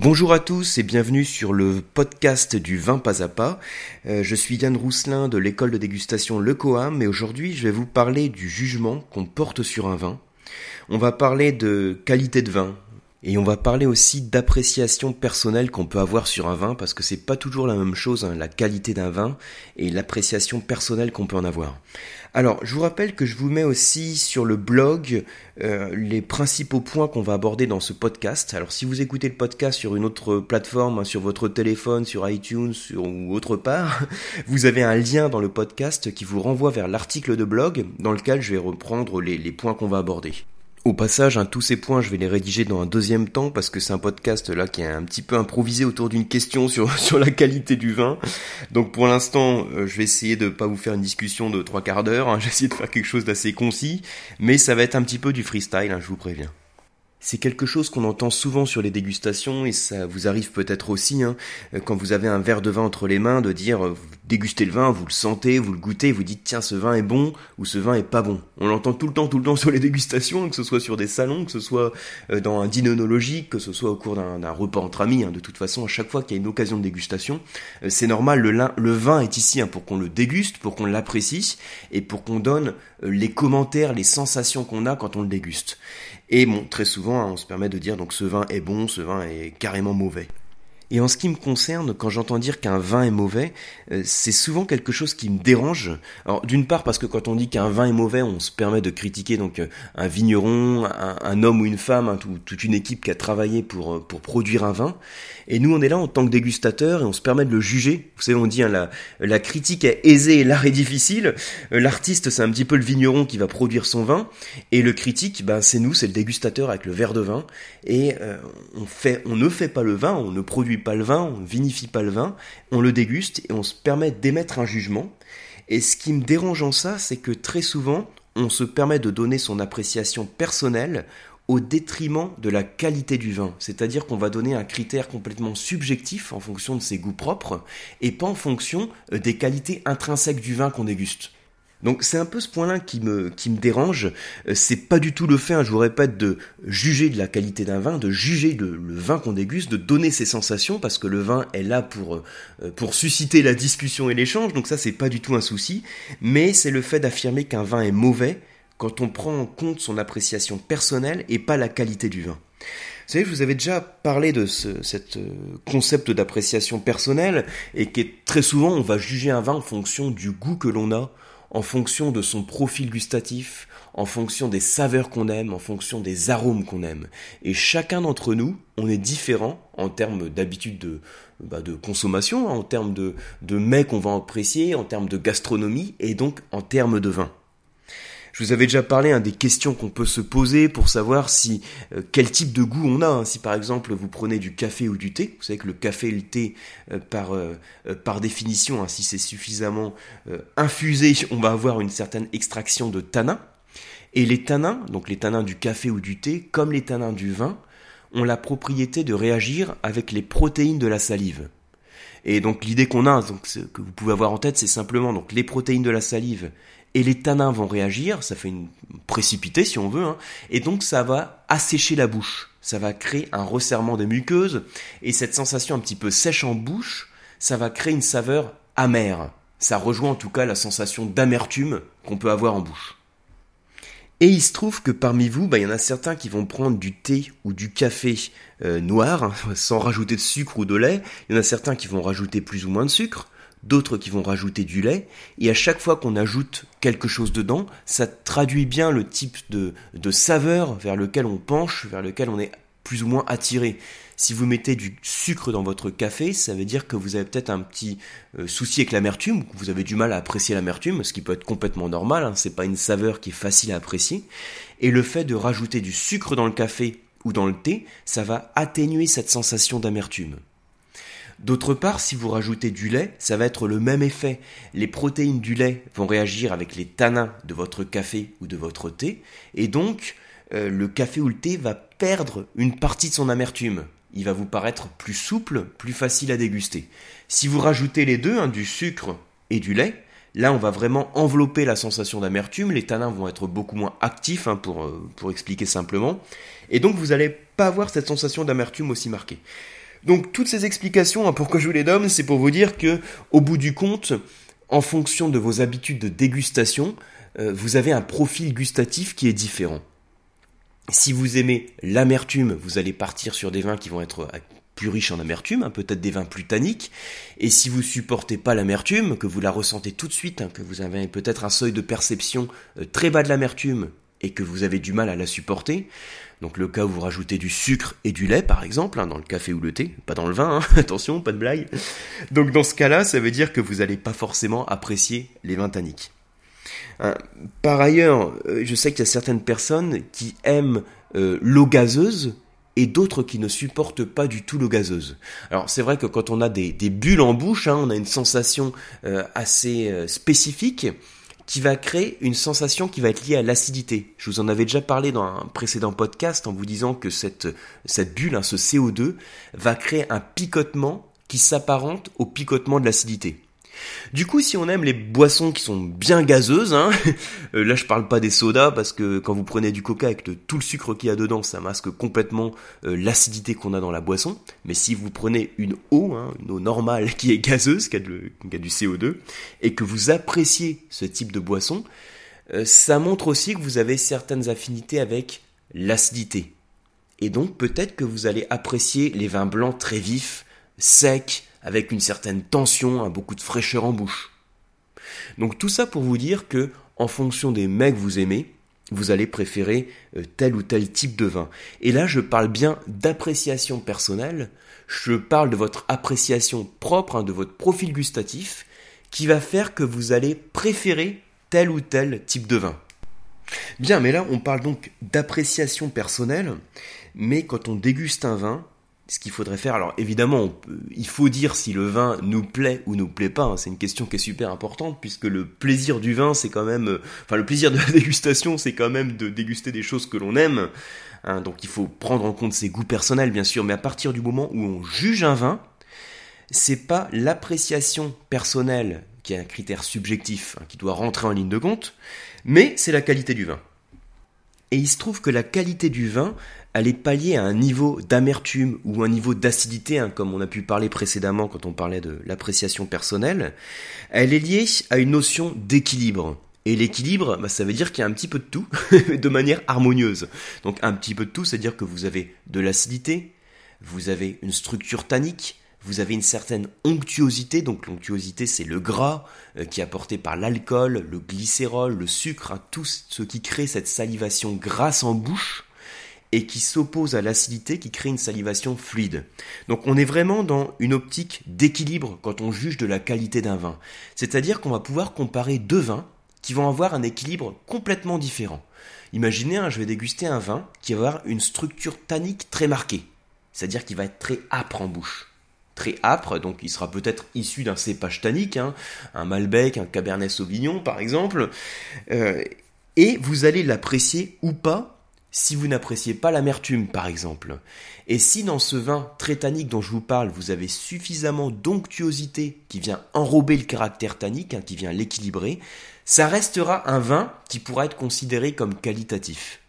Bonjour à tous et bienvenue sur le podcast du vin pas à pas. Euh, je suis Yann Rousselin de l'école de dégustation Le Coam et aujourd'hui je vais vous parler du jugement qu'on porte sur un vin. On va parler de qualité de vin, et on va parler aussi d'appréciation personnelle qu'on peut avoir sur un vin parce que c'est pas toujours la même chose, hein, la qualité d'un vin et l'appréciation personnelle qu'on peut en avoir. Alors, je vous rappelle que je vous mets aussi sur le blog euh, les principaux points qu'on va aborder dans ce podcast. Alors, si vous écoutez le podcast sur une autre plateforme, hein, sur votre téléphone, sur iTunes ou autre part, vous avez un lien dans le podcast qui vous renvoie vers l'article de blog dans lequel je vais reprendre les points qu'on va aborder. Au passage, hein, tous ces points, je vais les rédiger dans un deuxième temps parce que c'est un podcast là qui est un petit peu improvisé autour d'une question sur, la qualité du vin. Donc pour l'instant, euh, je vais essayer de pas vous faire une discussion de trois quarts d'heure. Hein. J'essaie de faire quelque chose d'assez concis, mais ça va être un petit peu du freestyle, hein, je vous préviens. C'est quelque chose qu'on entend souvent sur les dégustations et ça vous arrive peut-être aussi hein, quand vous avez un verre de vin entre les mains de dire vous dégustez le vin, vous le sentez, vous le goûtez, vous dites tiens ce vin est bon ou ce vin est pas bon. On l'entend tout le temps, tout le temps sur les dégustations, que ce soit sur des salons, que ce soit euh, dans un dîner que ce soit au cours d'un repas entre amis. Hein. De toute façon, à chaque fois qu'il y a une occasion de dégustation, euh, c'est normal. Le, vin est ici hein, pour qu'on le déguste, pour qu'on l'apprécie et pour qu'on donne euh, les commentaires, les sensations qu'on a quand on le déguste. Et bon, très souvent, hein, on se permet de dire donc ce vin est bon, ce vin est carrément mauvais. Et en ce qui me concerne, quand j'entends dire qu'un vin est mauvais, euh, c'est souvent quelque chose qui me dérange. Alors d'une part parce que quand on dit qu'un vin est mauvais, on se permet de critiquer donc euh, un vigneron, un, homme ou une femme, hein, toute une équipe qui a travaillé pour euh, pour produire un vin. Et nous on est là en tant que dégustateur et on se permet de le juger. Vous savez on dit hein, la la critique est aisée et l'art est difficile. L'artiste c'est un petit peu le vigneron qui va produire son vin et le critique ben c'est nous, c'est le dégustateur avec le verre de vin et on fait on ne fait pas le vin, on ne produit pas le vin, on vinifie pas le vin, on le déguste et on se permet d'émettre un jugement. Et ce qui me dérange en ça, c'est que très souvent, on se permet de donner son appréciation personnelle au détriment de la qualité du vin. C'est-à-dire qu'on va donner un critère complètement subjectif en fonction de ses goûts propres et pas en fonction euh, des qualités intrinsèques du vin qu'on déguste. Donc c'est un peu ce point-là qui me, qui me dérange. Euh, c'est pas du tout le fait, hein, je vous répète, de juger de la qualité d'un vin, de juger le, vin qu'on déguste, de donner ses sensations, parce que le vin est là pour, euh, pour susciter la discussion et l'échange, donc ça c'est pas du tout un souci, mais c'est le fait d'affirmer qu'un vin est mauvais quand on prend en compte son appréciation personnelle et pas la qualité du vin. Vous savez, je vous avais déjà parlé de ce cette euh, concept d'appréciation personnelle et que très souvent on va juger un vin en fonction du goût que l'on a, en fonction de son profil gustatif, en fonction des saveurs qu'on aime, en fonction des arômes qu'on aime. Et chacun d'entre nous, on est différent en termes d'habitude de, bah, consommation, en termes de, de mets qu'on va apprécier, en termes de gastronomie et donc en termes de vin. Je vous avais déjà parlé hein, des questions qu'on peut se poser pour savoir si euh, quel type de goût on a. Hein. Si par exemple vous prenez du café ou du thé, vous savez que le café et le thé, euh, par, euh, par définition, hein, si c'est suffisamment infusé, on va avoir une certaine extraction de tanins. Et les tanins, donc les tanins du café ou du thé, comme les tanins du vin, ont la propriété de réagir avec les protéines de la salive. Et donc l'idée qu'on a, donc, que vous pouvez avoir en tête, c'est simplement donc les protéines de la salive et les tanins vont réagir, ça fait une précipité si on veut, hein, et donc ça va assécher la bouche, ça va créer un resserrement des muqueuses, et cette sensation un petit peu sèche en bouche, ça va créer une saveur amère. Ça rejoint en tout cas la sensation d'amertume qu'on peut avoir en bouche. Et il se trouve que parmi vous, bah, il y en a certains qui vont prendre du thé ou du café euh, noir, hein, sans rajouter de sucre ou de lait. Il y en a certains qui vont rajouter plus ou moins de sucre d'autres qui vont rajouter du lait, et à chaque fois qu'on ajoute quelque chose dedans, ça traduit bien le type de, de saveur vers lequel on penche, vers lequel on est plus ou moins attiré. Si vous mettez du sucre dans votre café, ça veut dire que vous avez peut-être un petit euh, souci avec l'amertume, que vous avez du mal à apprécier l'amertume, ce qui peut être complètement normal, hein, c'est pas une saveur qui est facile à apprécier. Et le fait de rajouter du sucre dans le café ou dans le thé, ça va atténuer cette sensation d'amertume. D'autre part, si vous rajoutez du lait, ça va être le même effet. Les protéines du lait vont réagir avec les tanins de votre café ou de votre thé, et donc euh, le café ou le thé va perdre une partie de son amertume. Il va vous paraître plus souple, plus facile à déguster. Si vous rajoutez les deux, hein, du sucre et du lait, là on va vraiment envelopper la sensation d'amertume, les tanins vont être beaucoup moins actifs, hein, pour, euh, pour expliquer simplement, et donc vous n'allez pas avoir cette sensation d'amertume aussi marquée. Donc toutes ces explications, pourquoi je vous les donne, c'est pour vous dire que au bout du compte, en fonction de vos habitudes de dégustation, euh, vous avez un profil gustatif qui est différent. Si vous aimez l'amertume, vous allez partir sur des vins qui vont être plus riches en amertume, hein, peut-être des vins plus tanniques. Et si vous supportez pas l'amertume, que vous la ressentez tout de suite, hein, que vous avez peut-être un seuil de perception euh, très bas de l'amertume et que vous avez du mal à la supporter, donc le cas où vous rajoutez du sucre et du lait par exemple, hein, dans le café ou le thé, pas dans le vin, attention, pas de blague. Donc dans ce cas-là, ça veut dire que vous n'allez pas forcément apprécier les vins tanniques. Hein, par ailleurs, euh, je sais qu'il y a certaines personnes qui aiment euh, l'eau gazeuse et d'autres qui ne supportent pas du tout l'eau gazeuse. Alors c'est vrai que quand on a des, bulles en bouche, hein, on a une sensation euh, assez spécifique qui va créer une sensation qui va être liée à l'acidité. Je vous en avais déjà parlé dans un précédent podcast en vous disant que cette, cette bulle, hein, ce CO2, va créer un picotement qui s'apparente au picotement de l'acidité. Du coup, si on aime les boissons qui sont bien gazeuses, hein, euh, là je parle pas des sodas parce que quand vous prenez du coca avec tout le sucre qu'il y a dedans, ça masque complètement euh, l'acidité qu'on a dans la boisson. Mais si vous prenez une eau, hein, une eau normale qui est gazeuse, qui a, du CO2, et que vous appréciez ce type de boisson, euh, ça montre aussi que vous avez certaines affinités avec l'acidité. Et donc peut-être que vous allez apprécier les vins blancs très vifs, secs, avec une certaine tension, beaucoup de fraîcheur en bouche. Donc tout ça pour vous dire que, en fonction des mecs que vous aimez, vous allez préférer euh, tel ou tel type de vin. Et là, je parle bien d'appréciation personnelle, je parle de votre appréciation propre, hein, de votre profil gustatif, qui va faire que vous allez préférer tel ou tel type de vin. Bien, mais là, on parle donc d'appréciation personnelle, mais quand on déguste un vin, ce qu'il faudrait faire. Alors évidemment, il faut dire si le vin nous plaît ou nous plaît pas. Hein. C'est une question qui est super importante puisque le plaisir du vin, c'est quand même, euh, enfin le plaisir de la dégustation, c'est quand même de déguster des choses que l'on aime. Hein. donc il faut prendre en compte ses goûts personnels bien sûr, mais à partir du moment où on juge un vin, c'est pas l'appréciation personnelle qui est un critère subjectif hein, qui doit rentrer en ligne de compte, mais c'est la qualité du vin. Et il se trouve que la qualité du vin, elle est palliée à un niveau d'amertume ou un niveau d'acidité, hein, comme on a pu parler précédemment quand on parlait de l'appréciation personnelle. Elle est liée à une notion d'équilibre. Et l'équilibre, bah, ça veut dire qu'il y a un petit peu de tout, de manière harmonieuse. Donc un petit peu de tout, c'est-à-dire que vous avez de l'acidité, vous avez une structure tannique, vous avez une certaine onctuosité, donc l'onctuosité c'est le gras euh, qui est apporté par l'alcool, le glycérol, le sucre, hein, tout ce qui crée cette salivation grasse en bouche et qui s'oppose à l'acidité qui crée une salivation fluide. Donc on est vraiment dans une optique d'équilibre quand on juge de la qualité d'un vin. C'est-à-dire qu'on va pouvoir comparer deux vins qui vont avoir un équilibre complètement différent. Imaginez, hein, je vais déguster un vin qui va avoir une structure tannique très marquée, c'est-à-dire qu'il va être très âpre en bouche très âpre, donc il sera peut-être issu d'un cépage tannique, hein, un Malbec, un Cabernet Sauvignon par exemple, euh, et vous allez l'apprécier ou pas si vous n'appréciez pas l'amertume par exemple. Et si dans ce vin très tannique dont je vous parle, vous avez suffisamment d'onctuosité qui vient enrober le caractère tannique, hein, qui vient l'équilibrer, ça restera un vin qui pourra être considéré comme qualitatif.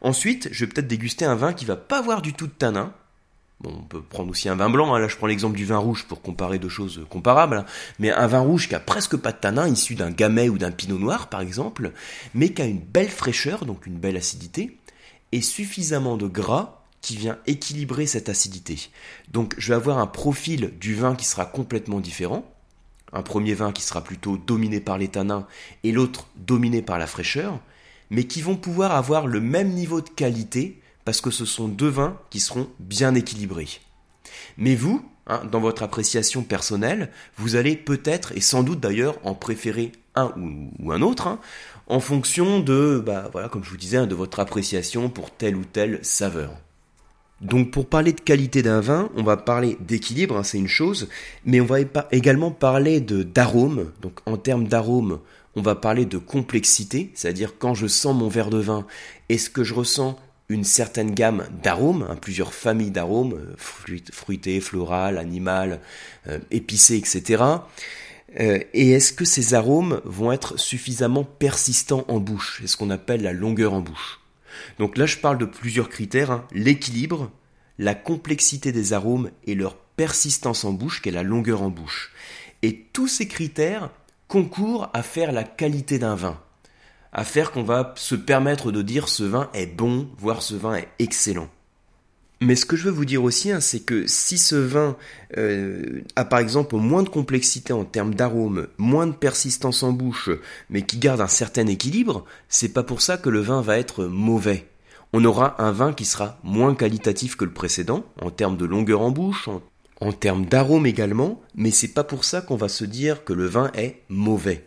Ensuite, je vais peut-être déguster un vin qui va pas avoir du tout de tanin, on peut prendre aussi un vin blanc, hein. là je prends l'exemple du vin rouge pour comparer deux choses comparables, hein. mais un vin rouge qui a presque pas de tanin, issu d'un gamay ou d'un pinot noir par exemple, mais qui a une belle fraîcheur, donc une belle acidité, et suffisamment de gras qui vient équilibrer cette acidité. Donc je vais avoir un profil du vin qui sera complètement différent, un premier vin qui sera plutôt dominé par les tanins et l'autre dominé par la fraîcheur, mais qui vont pouvoir avoir le même niveau de qualité parce que ce sont deux vins qui seront bien équilibrés. Mais vous, hein, dans votre appréciation personnelle, vous allez peut-être, et sans doute d'ailleurs, en préférer un ou, un autre, hein, en fonction de, bah, voilà, comme je vous disais, hein, de votre appréciation pour telle ou telle saveur. Donc pour parler de qualité d'un vin, on va parler d'équilibre, c'est une chose, mais on va également parler d'arôme. Donc en termes d'arôme, on va parler de complexité, c'est-à-dire quand je sens mon verre de vin, est-ce que je ressens une certaine gamme d'arômes, hein, plusieurs familles d'arômes, euh, fruités, floral, animal, euh, épicés, etc. Euh, et est-ce que ces arômes vont être suffisamment persistants en bouche? C'est ce qu'on appelle la longueur en bouche. Donc là, je parle de plusieurs critères hein. l'équilibre, la complexité des arômes et leur persistance en bouche, qu'est la longueur en bouche. Et tous ces critères concourent à faire la qualité d'un vin, à faire qu'on va se permettre de dire ce vin est bon, voire ce vin est excellent. Mais ce que je veux vous dire aussi, hein, c'est que si ce vin euh, a par exemple moins de complexité en termes d'arôme, moins de persistance en bouche, mais qui garde un certain équilibre, c'est pas pour ça que le vin va être mauvais. On aura un vin qui sera moins qualitatif que le précédent, en termes de longueur en bouche, en, en termes d'arôme également, mais c'est pas pour ça qu'on va se dire que le vin est mauvais.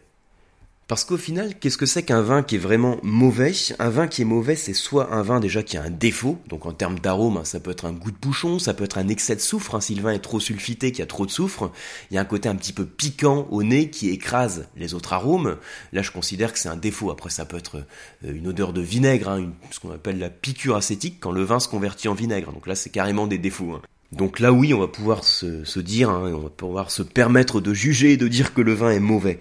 Parce qu'au final, qu'est-ce que c'est qu'un vin qui est vraiment mauvais? Un vin qui est mauvais, c'est soit un vin déjà qui a un défaut, donc en termes d'arôme, hein, ça peut être un goût de bouchon, ça peut être un excès de soufre, hein, si le vin est trop sulfité, qu'il y a trop de soufre, il y a un côté un petit peu piquant au nez qui écrase les autres arômes. Là, je considère que c'est un défaut. Après, ça peut être euh, une odeur de vinaigre, hein, ce qu'on appelle la piqûre acétique, quand le vin se convertit en vinaigre. Donc là, c'est carrément des défauts. Donc là oui, on va pouvoir se, dire, on va pouvoir se permettre de juger et de dire que le vin est mauvais.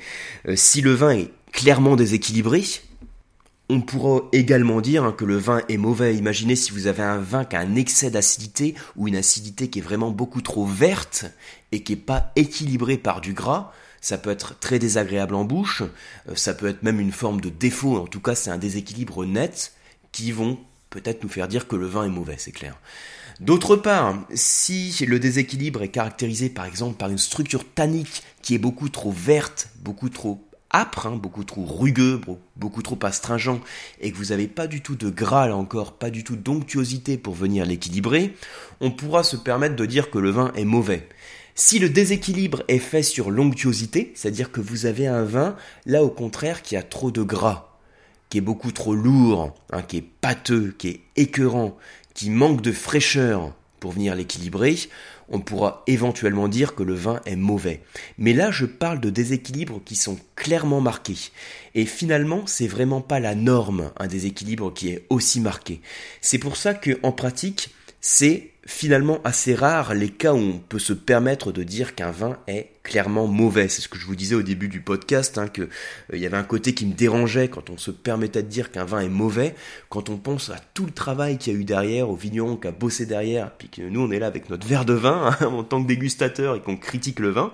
Euh, si le vin est clairement déséquilibré. On pourra également dire hein, que le vin est mauvais. Imaginez si vous avez un vin qui a un excès d'acidité ou une acidité qui est vraiment beaucoup trop verte et qui n'est pas équilibrée par du gras. Ça peut être très désagréable en bouche, euh, ça peut être même une forme de défaut, en tout cas c'est un déséquilibre net qui vont peut-être nous faire dire que le vin est mauvais, c'est clair. D'autre part, si le déséquilibre est caractérisé par exemple par une structure tannique qui est beaucoup trop verte, beaucoup trop âpre, hein, beaucoup trop rugueux, beaucoup trop astringent, et que vous n'avez pas du tout de gras là encore, pas du tout d'onctuosité pour venir l'équilibrer, on pourra se permettre de dire que le vin est mauvais. Si le déséquilibre est fait sur l'onctuosité, c'est-à-dire que vous avez un vin là au contraire qui a trop de gras, qui est beaucoup trop lourd, hein, qui est pâteux, qui est écœurant, qui manque de fraîcheur pour venir l'équilibrer, on pourra éventuellement dire que le vin est mauvais. Mais là, je parle de déséquilibres qui sont clairement marqués. Et finalement, c'est vraiment pas la norme, un déséquilibre qui est aussi marqué. C'est pour ça que, en pratique, c'est finalement assez rare les cas où on peut se permettre de dire qu'un vin est clairement mauvais. C'est ce que je vous disais au début du podcast, hein, que euh, il y avait un côté qui me dérangeait quand on se permettait de dire qu'un vin est mauvais, quand on pense à tout le travail qu'il y a eu derrière, au vigneron qui a bossé derrière, puis que nous on est là avec notre verre de vin hein, en tant que dégustateur et qu'on critique le vin.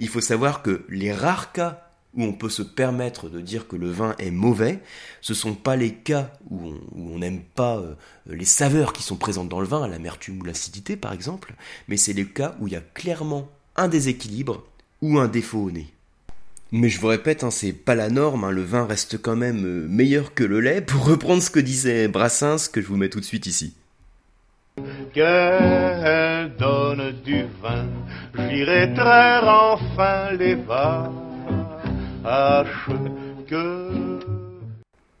Il faut savoir que les rares cas où on peut se permettre de dire que le vin est mauvais, ce sont pas les cas où on n'aime pas euh, les saveurs qui sont présentes dans le vin, l'amertume ou l'acidité par exemple, mais c'est les cas où il y a clairement un déséquilibre ou un défaut au nez. Mais je vous répète, hein, c'est pas la norme, hein, le vin reste quand même euh, meilleur que le lait, pour reprendre ce que disait Brassens, que je vous mets tout de suite ici. Vaches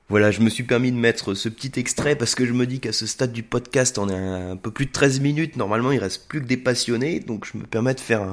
voilà, je me suis permis de mettre ce petit extrait parce que je me dis qu'à ce stade du podcast, on est un peu plus de 13 minutes. Normalement, il reste plus que des passionnés. Donc, je me permets de faire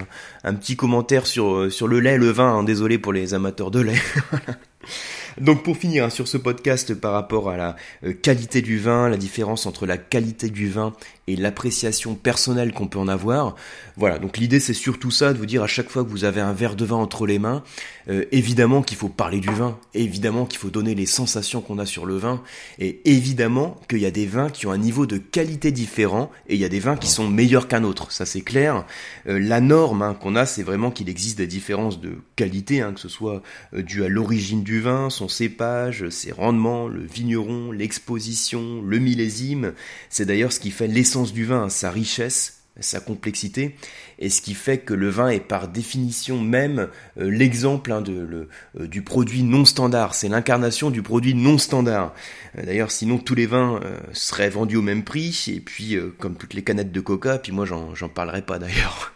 un, petit commentaire sur, sur le lait, le vin. Hein. Désolé pour les amateurs de lait. Donc pour finir hein, sur ce podcast par rapport à la euh, qualité du vin, la différence entre la qualité du vin et l'appréciation personnelle qu'on peut en avoir. Voilà, donc l'idée c'est surtout ça, de vous dire à chaque fois que vous avez un verre de vin entre les mains, euh, évidemment qu'il faut parler du vin, évidemment qu'il faut donner les sensations qu'on a sur le vin, et évidemment qu'il y a des vins qui ont un niveau de qualité différent, et il y a des vins qui sont meilleurs qu'un autre, ça c'est clair. Euh, la norme hein, qu'on a, c'est vraiment qu'il existe des différences de qualité, hein, que ce soit dû à l'origine du vin, son cépage, ses rendements, le vigneron, l'exposition, le millésime. C'est d'ailleurs ce qui fait l'essence du vin, sa richesse, sa complexité, et ce qui fait que le vin est par définition même euh, l'exemple hein, euh, du produit non standard. C'est l'incarnation du produit non standard. Euh, d'ailleurs, sinon tous les vins seraient vendus au même prix, et puis comme toutes les canettes de coca, puis moi j'en parlerai pas d'ailleurs.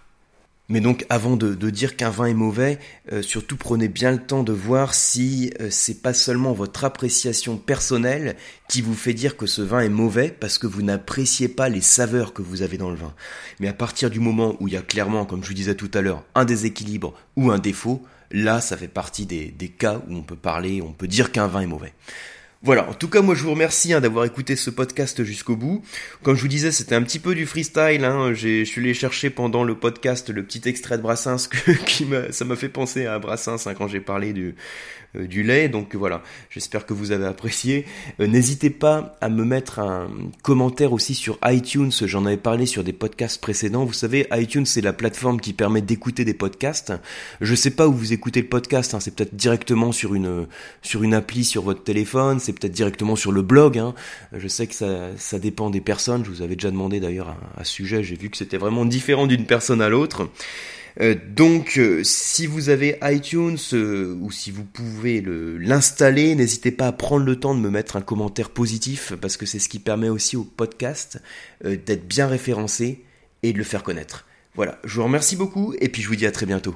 Mais donc avant de, dire qu'un vin est mauvais, euh, surtout prenez bien le temps de voir si euh, c'est pas seulement votre appréciation personnelle qui vous fait dire que ce vin est mauvais parce que vous n'appréciez pas les saveurs que vous avez dans le vin. Mais à partir du moment où il y a clairement, comme je vous disais tout à l'heure, un déséquilibre ou un défaut, là ça fait partie des, des cas où on peut parler, on peut dire qu'un vin est mauvais. Voilà, en tout cas moi je vous remercie hein, d'avoir écouté ce podcast jusqu'au bout. Comme je vous disais, c'était un petit peu du freestyle. Hein. Je suis allé chercher pendant le podcast le petit extrait de Brassens qui ça m'a fait penser à Brassens hein, quand j'ai parlé du, du lait. Donc voilà, j'espère que vous avez apprécié. Euh, n'hésitez pas à me mettre un commentaire aussi sur iTunes. J'en avais parlé sur des podcasts précédents. Vous savez, iTunes c'est la plateforme qui permet d'écouter des podcasts. Je sais pas où vous écoutez le podcast. Hein. C'est peut-être directement sur une sur une appli sur votre téléphone. C'est peut-être directement sur le blog. Hein. Je sais que ça, ça dépend des personnes. Je vous avais déjà demandé d'ailleurs ce sujet. J'ai vu que c'était vraiment différent d'une personne à l'autre. Euh, donc, euh, si vous avez iTunes euh, ou si vous pouvez l'installer, n'hésitez pas à prendre le temps de me mettre un commentaire positif parce que c'est ce qui permet aussi au podcast d'être bien référencé et de le faire connaître. Voilà, je vous remercie beaucoup et puis je vous dis à très bientôt.